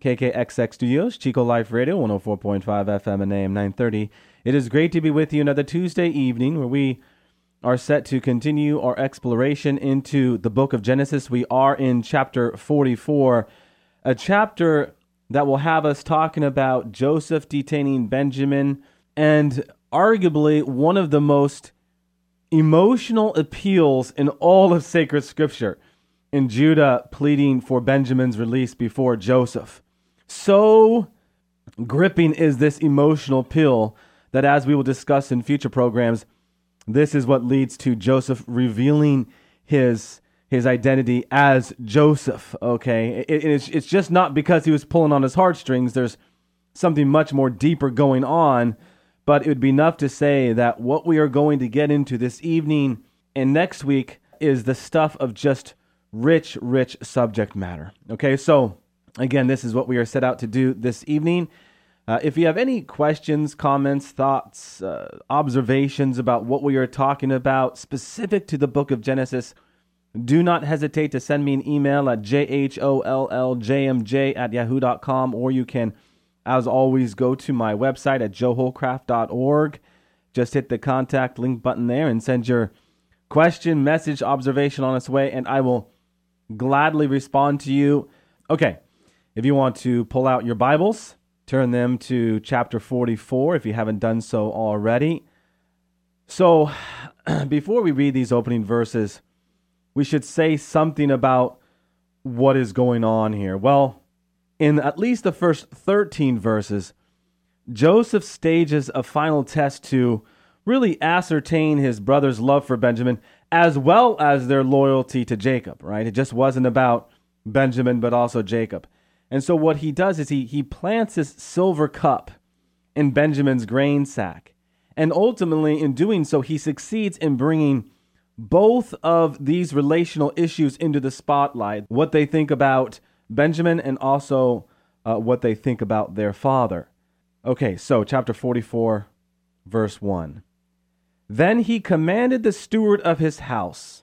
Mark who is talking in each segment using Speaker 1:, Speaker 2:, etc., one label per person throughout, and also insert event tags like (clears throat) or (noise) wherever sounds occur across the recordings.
Speaker 1: KKXX Studios, Chico Life Radio, 104.5 FM and AM 930. It is great to be with you another Tuesday evening where we are set to continue our exploration into the book of Genesis. We are in chapter 44, a chapter that will have us talking about Joseph detaining Benjamin and arguably one of the most emotional appeals in all of sacred scripture in Judah pleading for Benjamin's release before Joseph. So gripping is this emotional pill that, as we will discuss in future programs, this is what leads to Joseph revealing his his identity as Joseph. Okay, it, it's it's just not because he was pulling on his heartstrings. There's something much more deeper going on. But it would be enough to say that what we are going to get into this evening and next week is the stuff of just rich, rich subject matter. Okay, so Again, this is what we are set out to do this evening. Uh, if you have any questions, comments, thoughts, uh, observations about what we are talking about specific to the book of Genesis, do not hesitate to send me an email at jholljmj at yahoo.com, or you can, as always, go to my website at joeholcraft.org. Just hit the contact link button there and send your question, message, observation on its way, and I will gladly respond to you. Okay, if you want to pull out your Bibles, turn them to chapter 44 if you haven't done so already. So, (clears throat) before we read these opening verses, we should say something about what is going on here. Well, in at least the first 13 verses, Joseph stages a final test to really ascertain his brother's love for Benjamin as well as their loyalty to Jacob, right? It just wasn't about Benjamin, but also Jacob. And so what he does is he, he plants this silver cup in Benjamin's grain sack. And ultimately, in doing so, he succeeds in bringing both of these relational issues into the spotlight what they think about Benjamin and also uh, what they think about their father. Okay, so chapter 44, verse 1. Then he commanded the steward of his house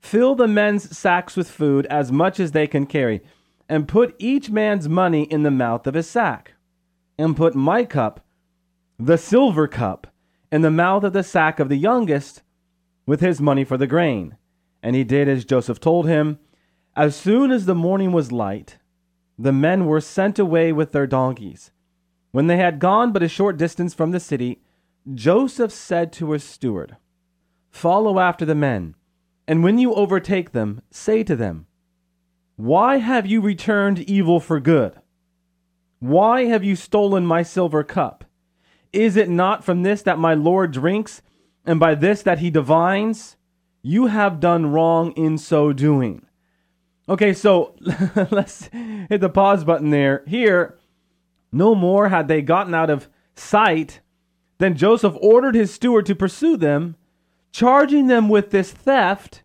Speaker 1: Fill the men's sacks with food as much as they can carry and put each man's money in the mouth of his sack, and put my cup, the silver cup, in the mouth of the sack of the youngest, with his money for the grain. And he did as Joseph told him. As soon as the morning was light, the men were sent away with their donkeys. When they had gone but a short distance from the city, Joseph said to his steward, Follow after the men, and when you overtake them, say to them, why have you returned evil for good? Why have you stolen my silver cup? Is it not from this that my Lord drinks, and by this that he divines? You have done wrong in so doing. Okay, so (laughs) let's hit the pause button there. Here, no more had they gotten out of sight than Joseph ordered his steward to pursue them, charging them with this theft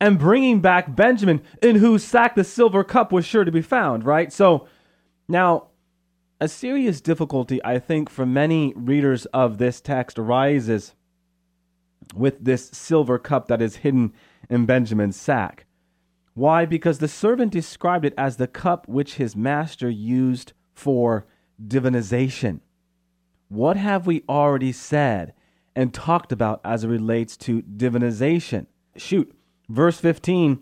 Speaker 1: and bringing back Benjamin, in whose sack the silver cup was sure to be found, right? So now, a serious difficulty, I think, for many readers of this text arises with this silver cup that is hidden in Benjamin's sack. Why? Because the servant described it as the cup which his master used for divinization. What have we already said and talked about as it relates to divinization? Shoot, Verse 15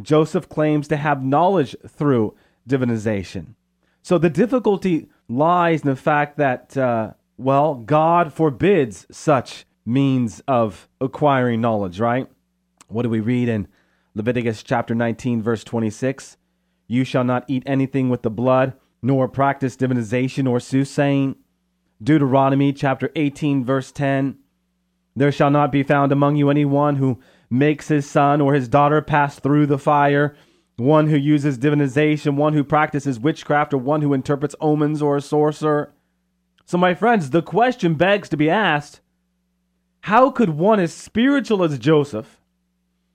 Speaker 1: Joseph claims to have knowledge through divinization. So the difficulty lies in the fact that, uh, well, God forbids such means of acquiring knowledge, right? What do we read in Leviticus chapter 19, verse 26? You shall not eat anything with the blood, nor practice divinization or soothsaying. Deuteronomy chapter 18, verse 10. There shall not be found among you anyone who makes his son or his daughter pass through the fire, one who uses divinization, one who practices witchcraft, or one who interprets omens or a sorcerer. So, my friends, the question begs to be asked how could one as spiritual as Joseph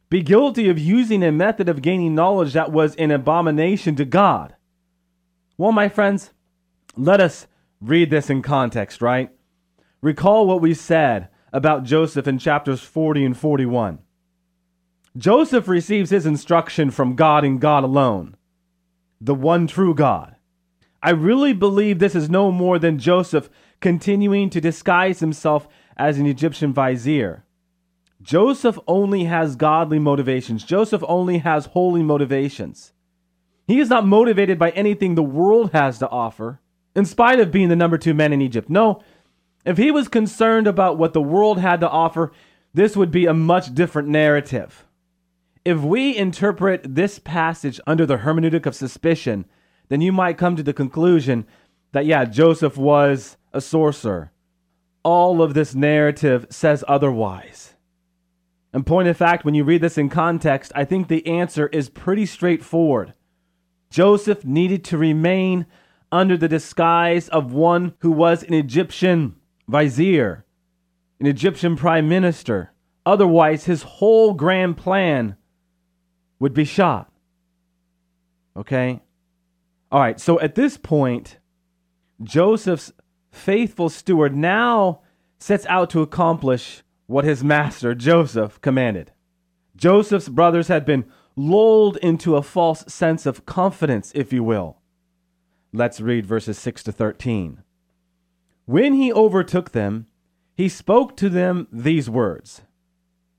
Speaker 1: be guilty of using a method of gaining knowledge that was an abomination to God? Well, my friends, let us read this in context, right? Recall what we said about Joseph in chapters 40 and 41. Joseph receives his instruction from God and God alone, the one true God. I really believe this is no more than Joseph continuing to disguise himself as an Egyptian vizier. Joseph only has godly motivations. Joseph only has holy motivations. He is not motivated by anything the world has to offer, in spite of being the number two man in Egypt. No, if he was concerned about what the world had to offer, this would be a much different narrative. If we interpret this passage under the hermeneutic of suspicion, then you might come to the conclusion that, yeah, Joseph was a sorcerer. All of this narrative says otherwise. In point of fact, when you read this in context, I think the answer is pretty straightforward. Joseph needed to remain under the disguise of one who was an Egyptian vizier, an Egyptian prime minister. Otherwise, his whole grand plan would be shot. Okay? All right, so at this point, Joseph's faithful steward now sets out to accomplish what his master, Joseph, commanded. Joseph's brothers had been lulled into a false sense of confidence, if you will. Let's read verses 6 to 13. When he overtook them, he spoke to them these words.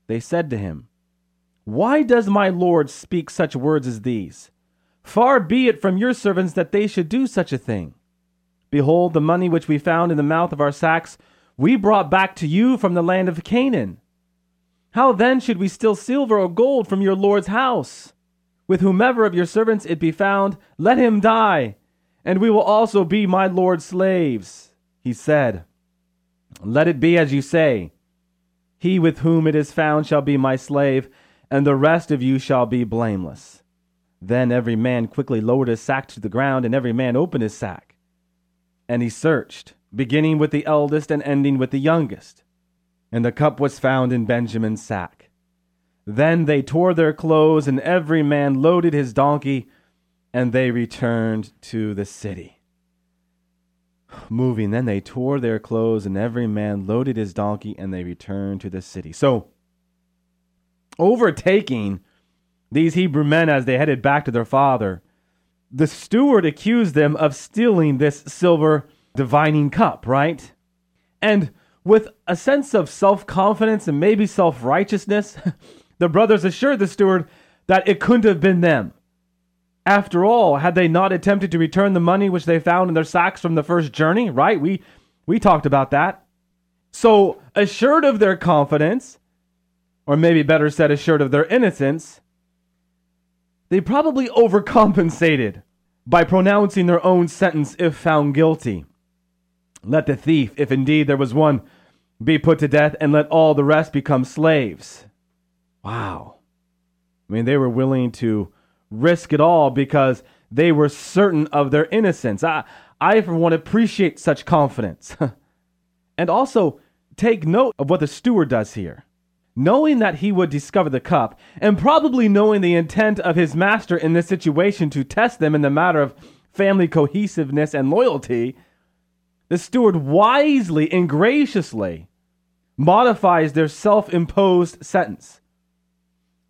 Speaker 1: They said to him, Why does my Lord speak such words as these? Far be it from your servants that they should do such a thing. Behold, the money which we found in the mouth of our sacks we brought back to you from the land of Canaan. How then should we steal silver or gold from your Lord's house? With whomever of your servants it be found, let him die, and we will also be my Lord's slaves. He said, Let it be as you say. He with whom it is found shall be my slave, and the rest of you shall be blameless. Then every man quickly lowered his sack to the ground, and every man opened his sack. And he searched, beginning with the eldest and ending with the youngest and the cup was found in Benjamin's sack. Then they tore their clothes, and every man loaded his donkey, and they returned to the city. Moving, then they tore their clothes, and every man loaded his donkey, and they returned to the city. So, overtaking these Hebrew men as they headed back to their father, the steward accused them of stealing this silver divining cup, right? And with a sense of self confidence and maybe self righteousness, (laughs) the brothers assured the steward that it couldn't have been them. After all, had they not attempted to return the money which they found in their sacks from the first journey, right? We we talked about that. So, assured of their confidence, or maybe better said, assured of their innocence, they probably overcompensated by pronouncing their own sentence if found guilty. Let the thief, if indeed there was one, be put to death, and let all the rest become slaves. Wow. I mean, they were willing to risk it all because they were certain of their innocence. I, I for one, appreciate such confidence. (laughs) and also, take note of what the steward does here. Knowing that he would discover the cup, and probably knowing the intent of his master in this situation to test them in the matter of family cohesiveness and loyalty, the steward wisely and graciously modifies their self imposed sentence.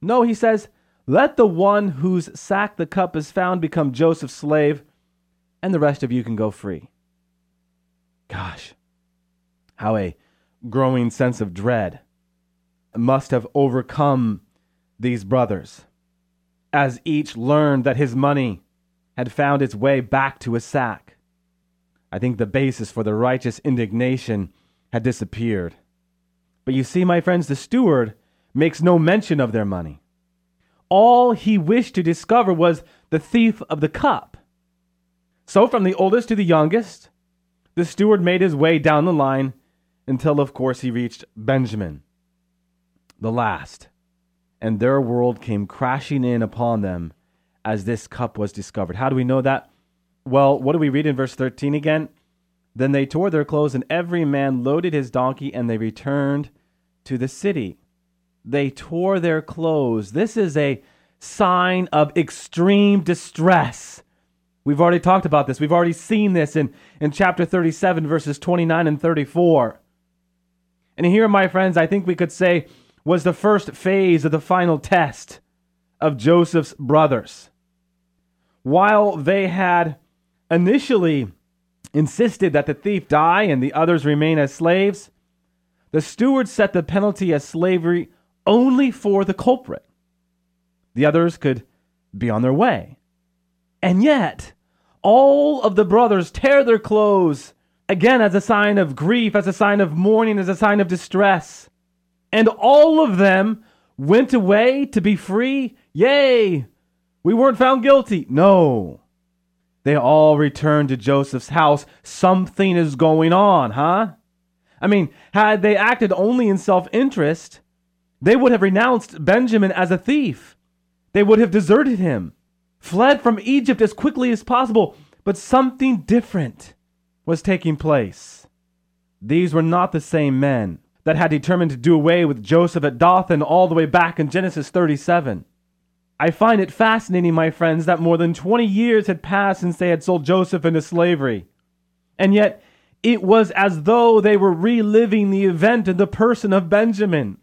Speaker 1: No, he says, let the one whose sack the cup is found become Joseph's slave, and the rest of you can go free. Gosh, how a growing sense of dread must have overcome these brothers as each learned that his money had found its way back to his sack. I think the basis for the righteous indignation had disappeared. But you see, my friends, the steward makes no mention of their money. All he wished to discover was the thief of the cup. So, from the oldest to the youngest, the steward made his way down the line until, of course, he reached Benjamin, the last. And their world came crashing in upon them as this cup was discovered. How do we know that? Well, what do we read in verse 13 again? Then they tore their clothes, and every man loaded his donkey, and they returned to the city. They tore their clothes. This is a sign of extreme distress. We've already talked about this. We've already seen this in, in chapter 37, verses 29 and 34. And here, my friends, I think we could say was the first phase of the final test of Joseph's brothers. While they had initially insisted that the thief die and the others remain as slaves, the steward set the penalty as slavery only for the culprit. The others could be on their way. And yet, all of the brothers tear their clothes, again as a sign of grief, as a sign of mourning, as a sign of distress. And all of them went away to be free. Yay! We weren't found guilty. No. They all returned to Joseph's house. Something is going on, huh? I mean, had they acted only in self interest, they would have renounced Benjamin as a thief. They would have deserted him, fled from Egypt as quickly as possible. But something different was taking place. These were not the same men that had determined to do away with Joseph at Dothan all the way back in Genesis 37. I find it fascinating, my friends, that more than 20 years had passed since they had sold Joseph into slavery. And yet, it was as though they were reliving the event in the person of Benjamin,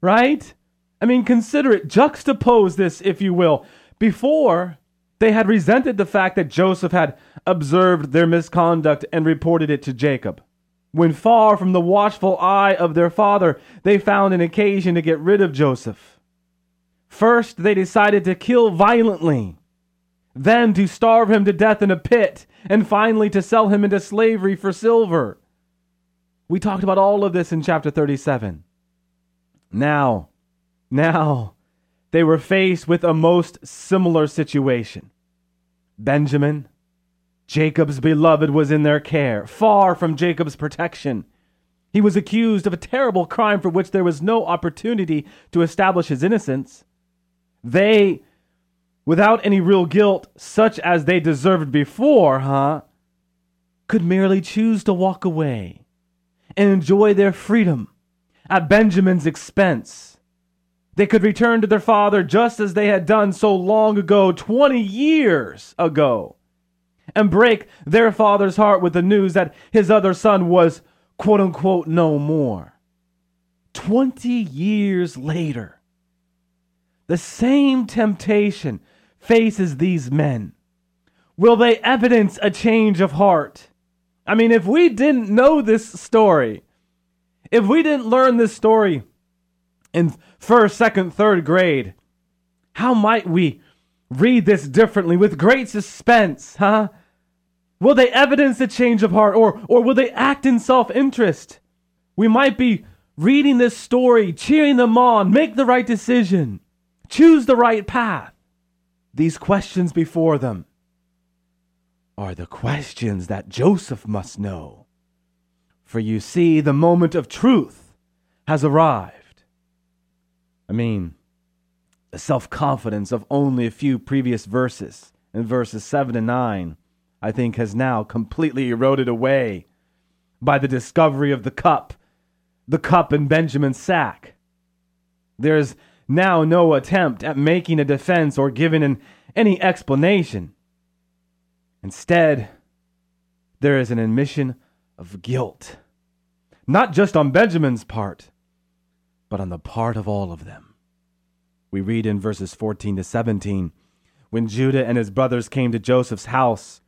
Speaker 1: right? I mean, consider it, juxtapose this, if you will. Before, they had resented the fact that Joseph had observed their misconduct and reported it to Jacob. When far from the watchful eye of their father, they found an occasion to get rid of Joseph. First, they decided to kill violently, then to starve him to death in a pit, and finally to sell him into slavery for silver. We talked about all of this in chapter 37. Now, now, they were faced with a most similar situation. Benjamin, Jacob's beloved, was in their care, far from Jacob's protection. He was accused of a terrible crime for which there was no opportunity to establish his innocence. They, without any real guilt, such as they deserved before, huh, could merely choose to walk away and enjoy their freedom at Benjamin's expense. They could return to their father just as they had done so long ago, 20 years ago, and break their father's heart with the news that his other son was, quote unquote, no more. 20 years later, the same temptation faces these men. Will they evidence a change of heart? I mean, if we didn't know this story, if we didn't learn this story in first, second, third grade, how might we read this differently with great suspense, huh? Will they evidence a change of heart or, or will they act in self interest? We might be reading this story, cheering them on, make the right decision choose the right path. These questions before them are the questions that Joseph must know. For you see, the moment of truth has arrived. I mean, the self confidence of only a few previous verses, in verses 7 and 9, I think has now completely eroded away by the discovery of the cup, the cup in Benjamin's sack. There's now no attempt at making a defense or giving an, any explanation. Instead, there is an admission of guilt, not just on Benjamin's part, but on the part of all of them. We read in verses 14 to 17 when Judah and his brothers came to Joseph's house,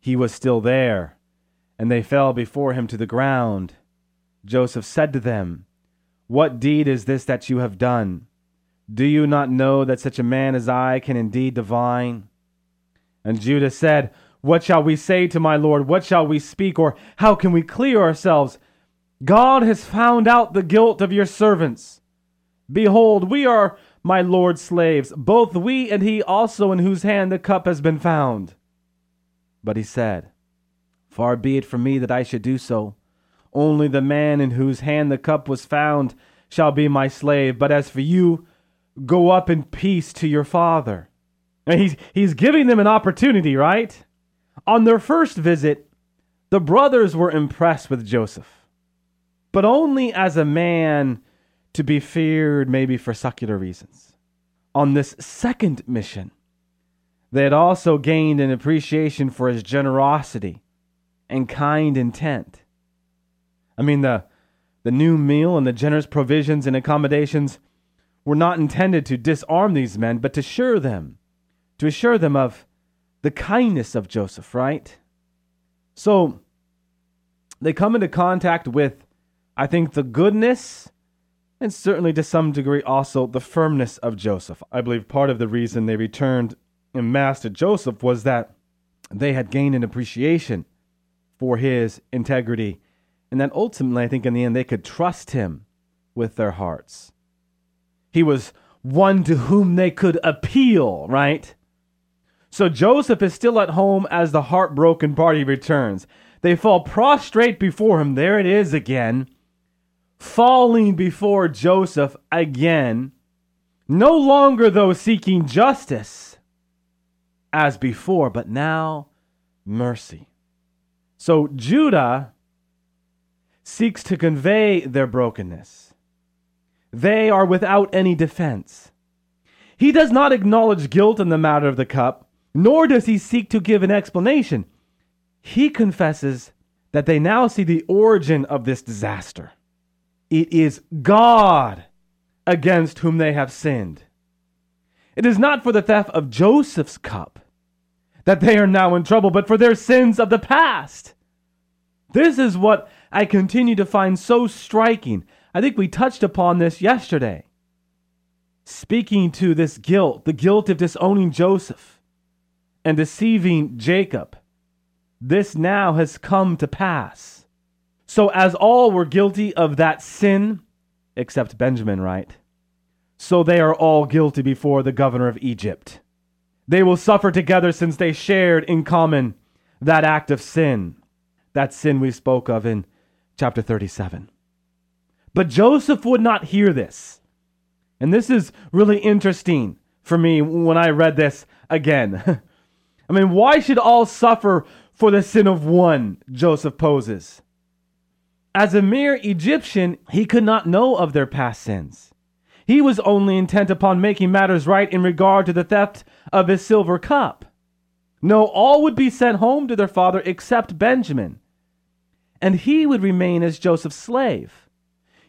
Speaker 1: he was still there, and they fell before him to the ground. Joseph said to them, What deed is this that you have done? Do you not know that such a man as I can indeed divine? And Judah said, What shall we say to my Lord? What shall we speak? Or how can we clear ourselves? God has found out the guilt of your servants. Behold, we are my Lord's slaves, both we and he also in whose hand the cup has been found. But he said, Far be it from me that I should do so. Only the man in whose hand the cup was found shall be my slave. But as for you, Go up in peace to your father. And he's, he's giving them an opportunity, right? On their first visit, The brothers were impressed with Joseph, but only as a man to be feared, maybe for secular reasons. On this second mission, they had also gained an appreciation for his generosity and kind intent. I mean, the, the new meal and the generous provisions and accommodations were not intended to disarm these men, but to assure them, to assure them of the kindness of Joseph, right? So they come into contact with, I think, the goodness and certainly to some degree also the firmness of Joseph. I believe part of the reason they returned en Master Joseph was that they had gained an appreciation for his integrity, and that ultimately, I think in the end, they could trust him with their hearts. He was one to whom they could appeal, right? So Joseph is still at home as the heartbroken party returns. They fall prostrate before him. There it is again. Falling before Joseph again. No longer, though, seeking justice as before, but now mercy. So Judah seeks to convey their brokenness. They are without any defense. He does not acknowledge guilt in the matter of the cup, nor does he seek to give an explanation. He confesses that they now see the origin of this disaster. It is God against whom they have sinned. It is not for the theft of Joseph's cup that they are now in trouble, but for their sins of the past. This is what I continue to find so striking. I think we touched upon this yesterday. Speaking to this guilt, the guilt of disowning Joseph and deceiving Jacob, this now has come to pass. So, as all were guilty of that sin, except Benjamin, right? So they are all guilty before the governor of Egypt. They will suffer together since they shared in common that act of sin, that sin we spoke of in chapter 37. But Joseph would not hear this. And this is really interesting for me when I read this again. (laughs) I mean, why should all suffer for the sin of one? Joseph poses. As a mere Egyptian, he could not know of their past sins. He was only intent upon making matters right in regard to the theft of his silver cup. No, all would be sent home to their father except Benjamin, and he would remain as Joseph's slave.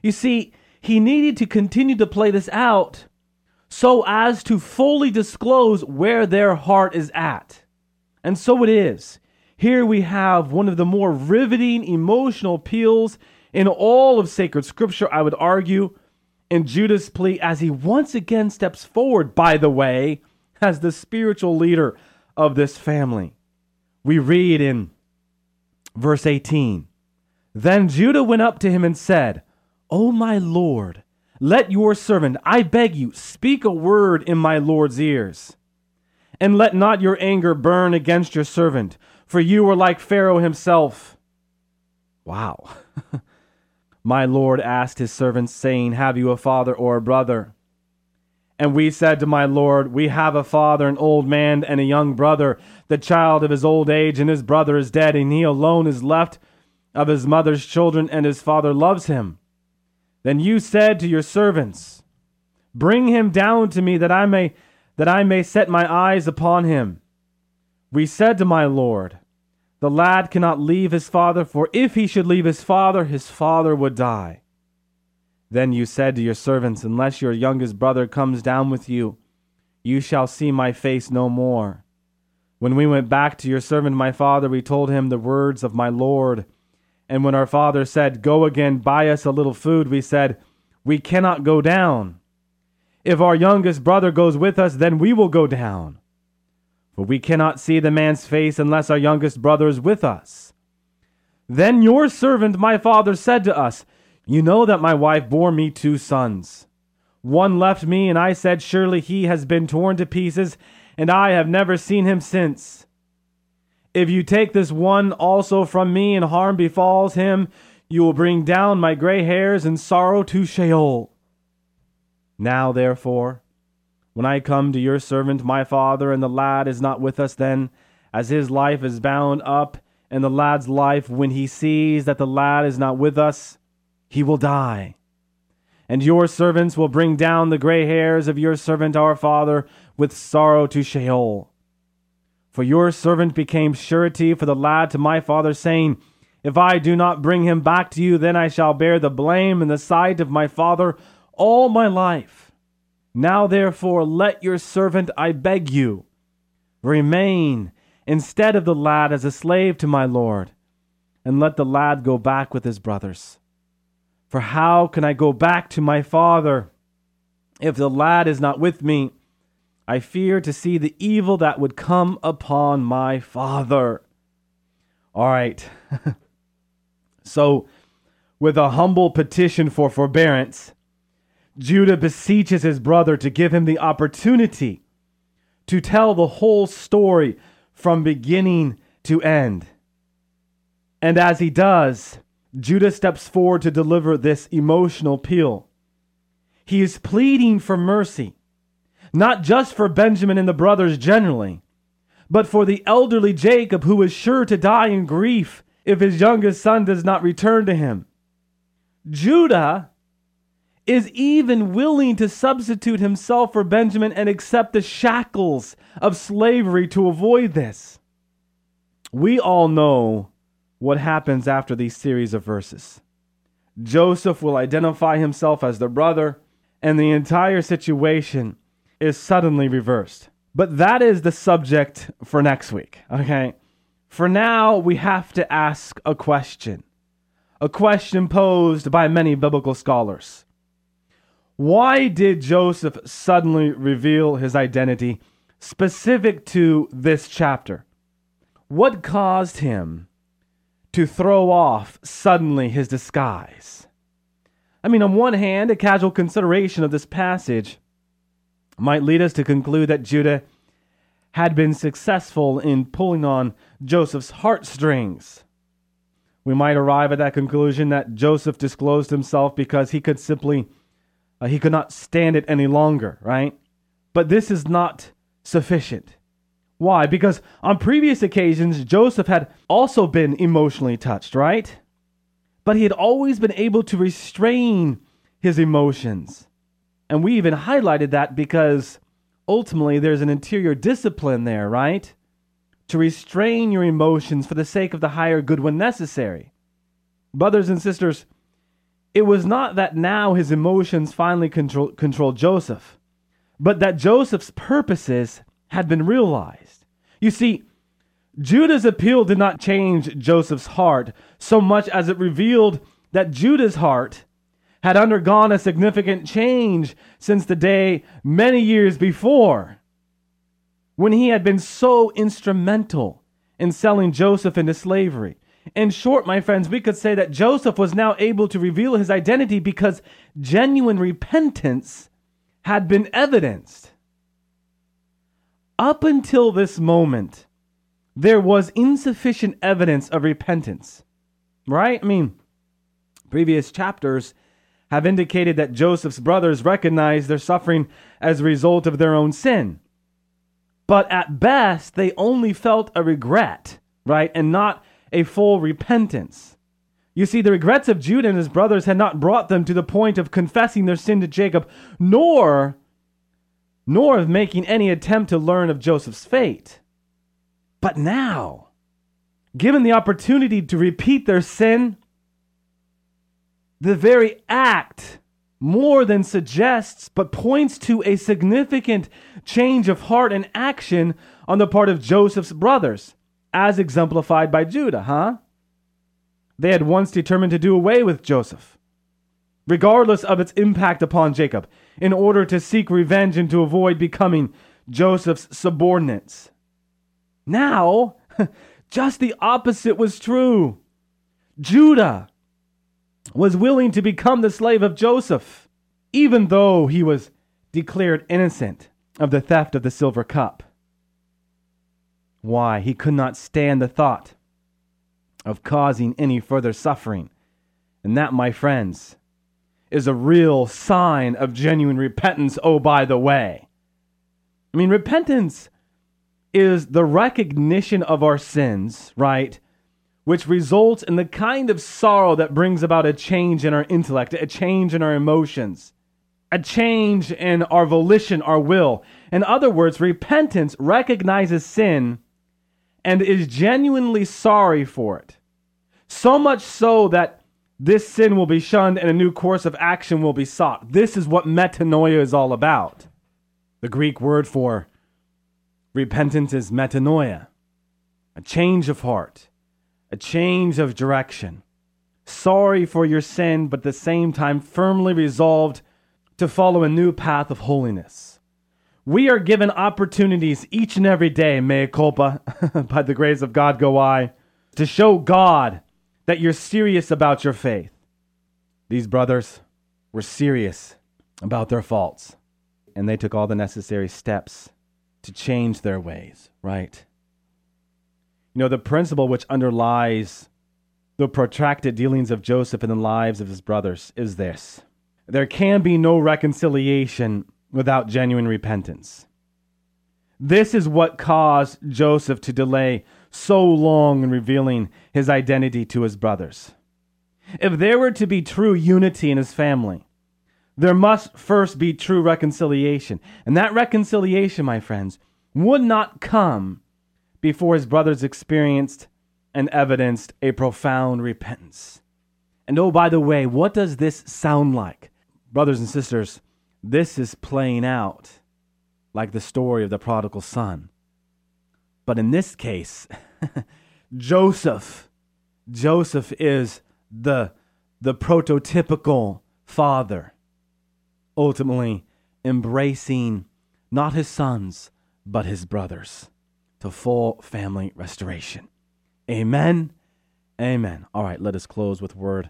Speaker 1: You see, he needed to continue to play this out so as to fully disclose where their heart is at. And so it is. Here we have one of the more riveting emotional appeals in all of sacred scripture, I would argue, in Judah's plea as he once again steps forward, by the way, as the spiritual leader of this family. We read in verse 18 Then Judah went up to him and said, O my Lord, let your servant, I beg you, speak a word in my Lord's ears. And let not your anger burn against your servant, for you are like Pharaoh himself. Wow. (laughs) My Lord asked his servants, saying, Have you a father or a brother? And we said to my Lord, We have a father, an old man, and a young brother, the child of his old age, and his brother is dead, and he alone is left of his mother's children, and his father loves him. Then you said to your servants, Bring him down to me that I may that I may set my eyes upon him. We said to my Lord, The lad cannot leave his father, for if he should leave his father, his father would die. Then you said to your servants, Unless your youngest brother comes down with you, you shall see my face no more. When we went back to your servant my father, we told him the words of my Lord. And when our father said, Go again, buy us a little food, we said, We cannot go down. If our youngest brother goes with us, then we will go down. For we cannot see the man's face unless our youngest brother is with us. Then your servant, my father, said to us, You know that my wife bore me two sons. One left me, and I said, Surely he has been torn to pieces, and I have never seen him since. If you take this one also from me, and harm befalls him, you will bring down my gray hairs in sorrow to Sheol. Now, therefore, when I come to your servant my father, and the lad is not with us, then, as his life is bound up in the lad's life when he sees that the lad is not with us, he will die. And your servants will bring down the gray hairs of your servant our father with sorrow to Sheol. For your servant became surety for the lad to my father, saying, If I do not bring him back to you, then I shall bear the blame in the sight of my father all my life. Now therefore let your servant, I beg you, remain instead of the lad as a slave to my lord, and let the lad go back with his brothers. For how can I go back to my father if the lad is not with me? I fear to see the evil that would come upon my father. All right. (laughs) so, with a humble petition for forbearance, Judah beseeches his brother to give him the opportunity to tell the whole story from beginning to end. And as he does, Judah steps forward to deliver this emotional appeal. He is pleading for mercy, not just for Benjamin and the brothers generally, but for the elderly Jacob who is sure to die in grief if his youngest son does not return to him. Judah is even willing to substitute himself for Benjamin and accept the shackles of slavery to avoid this. We all know what happens after these series of verses. Joseph will identify himself as the brother, and the entire situation is suddenly reversed. But that is the subject for next week, okay? For now, we have to ask a question. A question posed by many biblical scholars. Why did Joseph suddenly reveal his identity specific to this chapter? What caused him to throw off suddenly his disguise? I mean, on one hand, a casual consideration of this passage might lead us to conclude that Judah had been successful in pulling on Joseph's heartstrings. We might arrive at that conclusion that Joseph disclosed himself because he could simply uh, he could not stand it any longer, right? But this is not sufficient. Why? Because on previous occasions, Joseph had also been emotionally touched, right? But he had always been able to restrain his emotions. And we even highlighted that because ultimately there's an interior discipline there, right? To restrain your emotions for the sake of the higher good when necessary. Brothers and sisters, it was not that now his emotions finally control, controlled Joseph, but that Joseph's purposes had been realized. You see, Judah's appeal did not change Joseph's heart so much as it revealed that Judah's heart had undergone a significant change since the day many years before when he had been so instrumental in selling Joseph into slavery. In short, my friends, we could say that Joseph was now able to reveal his identity because genuine repentance had been evidenced. Up until this moment, there was insufficient evidence of repentance. Right? I mean, previous chapters have indicated that Joseph's brothers recognized their suffering as a result of their own sin. But at best, they only felt a regret, right? And not a full repentance. You see, the regrets of Judah and his brothers had not brought them to the point of confessing their sin to Jacob, nor, nor of making any attempt to learn of Joseph's fate. But now, given the opportunity to repeat their sin, the very act more than suggests, but points to a significant change of heart and action on the part of Joseph's brothers as exemplified by Judah, huh? They had once determined to do away with Joseph, regardless of its impact upon Jacob, in order to seek revenge and to avoid becoming Joseph's subordinates. Now, (laughs) just the opposite was true. Judah was willing to become the slave of Joseph, even though he was declared innocent of the theft of the silver cup. Why? He could not stand the thought of causing any further suffering. And that, my friends, is a real sign of genuine repentance, oh, by the way. I mean, repentance is the recognition of our sins, right? which results in the kind of sorrow that brings about a change in our intellect, a change in our emotions, a change in our volition, our will. In other words, repentance recognizes sin and is genuinely sorry for it. So much so that this sin will be shunned and a new course of action will be sought. This is what metanoia is all about. The Greek word for repentance is metanoia, a change of heart a change of direction. Sorry for your sin, but at the same time firmly resolved to follow a new path of holiness. We are given opportunities each and every day, mea culpa, (laughs) by the grace of God go I, to show God that you're serious about your faith. These brothers were serious about their faults, and they took all the necessary steps to change their ways, right? You know, the principle which underlies the protracted dealings of Joseph in the lives of his brothers is this there can be no reconciliation without genuine repentance. This is what caused Joseph to delay so long in revealing his identity to his brothers. If there were to be true unity in his family, there must first be true reconciliation. And that reconciliation, my friends, would not come before his brothers experienced and evidenced a profound repentance. And oh, by the way, what does this sound like? Brothers and sisters, this is playing out like the story of the prodigal son. But in this case, (laughs) Joseph, Joseph is the, the prototypical father, ultimately embracing not his sons, but his brothers to full family restoration. Amen. Amen. All right, let us close with word